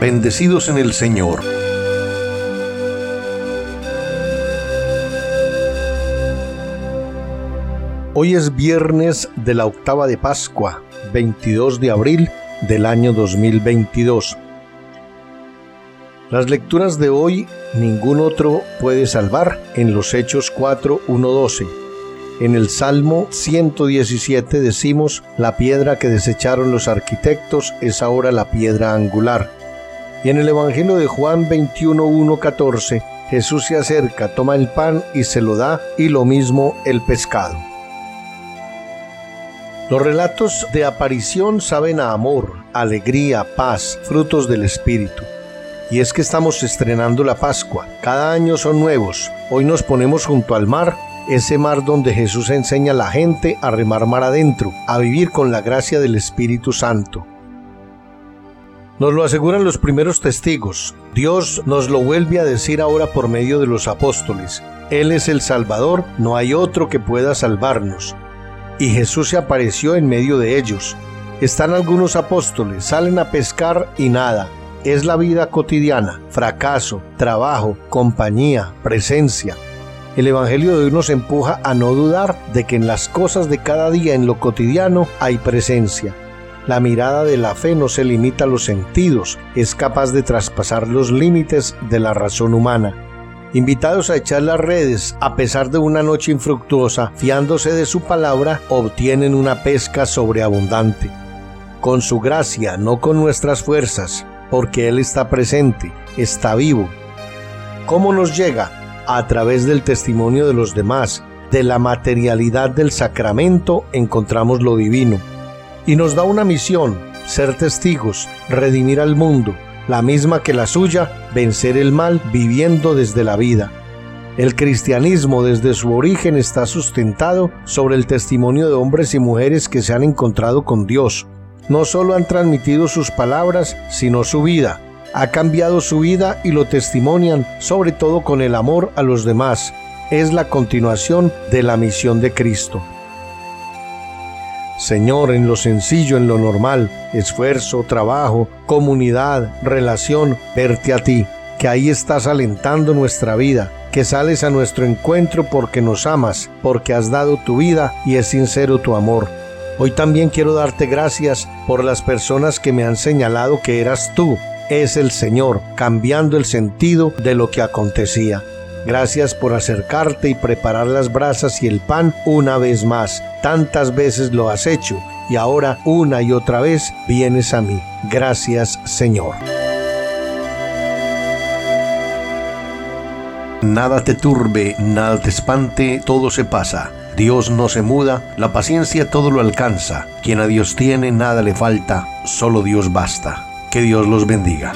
bendecidos en el Señor. Hoy es viernes de la octava de Pascua, 22 de abril del año 2022. Las lecturas de hoy ningún otro puede salvar en los Hechos 4, 1, 12. En el Salmo 117 decimos, la piedra que desecharon los arquitectos es ahora la piedra angular. Y en el Evangelio de Juan 21, 1, 14, Jesús se acerca, toma el pan y se lo da, y lo mismo el pescado. Los relatos de aparición saben a amor, alegría, paz, frutos del Espíritu. Y es que estamos estrenando la Pascua. Cada año son nuevos. Hoy nos ponemos junto al mar, ese mar donde Jesús enseña a la gente a remar mar adentro, a vivir con la gracia del Espíritu Santo. Nos lo aseguran los primeros testigos. Dios nos lo vuelve a decir ahora por medio de los apóstoles. Él es el Salvador, no hay otro que pueda salvarnos y Jesús se apareció en medio de ellos. Están algunos apóstoles, salen a pescar y nada. Es la vida cotidiana, fracaso, trabajo, compañía, presencia. El Evangelio de hoy nos empuja a no dudar de que en las cosas de cada día, en lo cotidiano, hay presencia. La mirada de la fe no se limita a los sentidos, es capaz de traspasar los límites de la razón humana invitados a echar las redes a pesar de una noche infructuosa, fiándose de su palabra, obtienen una pesca sobreabundante. Con su gracia, no con nuestras fuerzas, porque Él está presente, está vivo. ¿Cómo nos llega? A través del testimonio de los demás, de la materialidad del sacramento encontramos lo divino. Y nos da una misión, ser testigos, redimir al mundo, la misma que la suya, vencer el mal viviendo desde la vida. El cristianismo desde su origen está sustentado sobre el testimonio de hombres y mujeres que se han encontrado con Dios. No solo han transmitido sus palabras, sino su vida. Ha cambiado su vida y lo testimonian, sobre todo con el amor a los demás. Es la continuación de la misión de Cristo. Señor, en lo sencillo, en lo normal, esfuerzo, trabajo, comunidad, relación, verte a ti, que ahí estás alentando nuestra vida, que sales a nuestro encuentro porque nos amas, porque has dado tu vida y es sincero tu amor. Hoy también quiero darte gracias por las personas que me han señalado que eras tú, es el Señor, cambiando el sentido de lo que acontecía. Gracias por acercarte y preparar las brasas y el pan una vez más. Tantas veces lo has hecho y ahora una y otra vez vienes a mí. Gracias Señor. Nada te turbe, nada te espante, todo se pasa. Dios no se muda, la paciencia todo lo alcanza. Quien a Dios tiene, nada le falta, solo Dios basta. Que Dios los bendiga.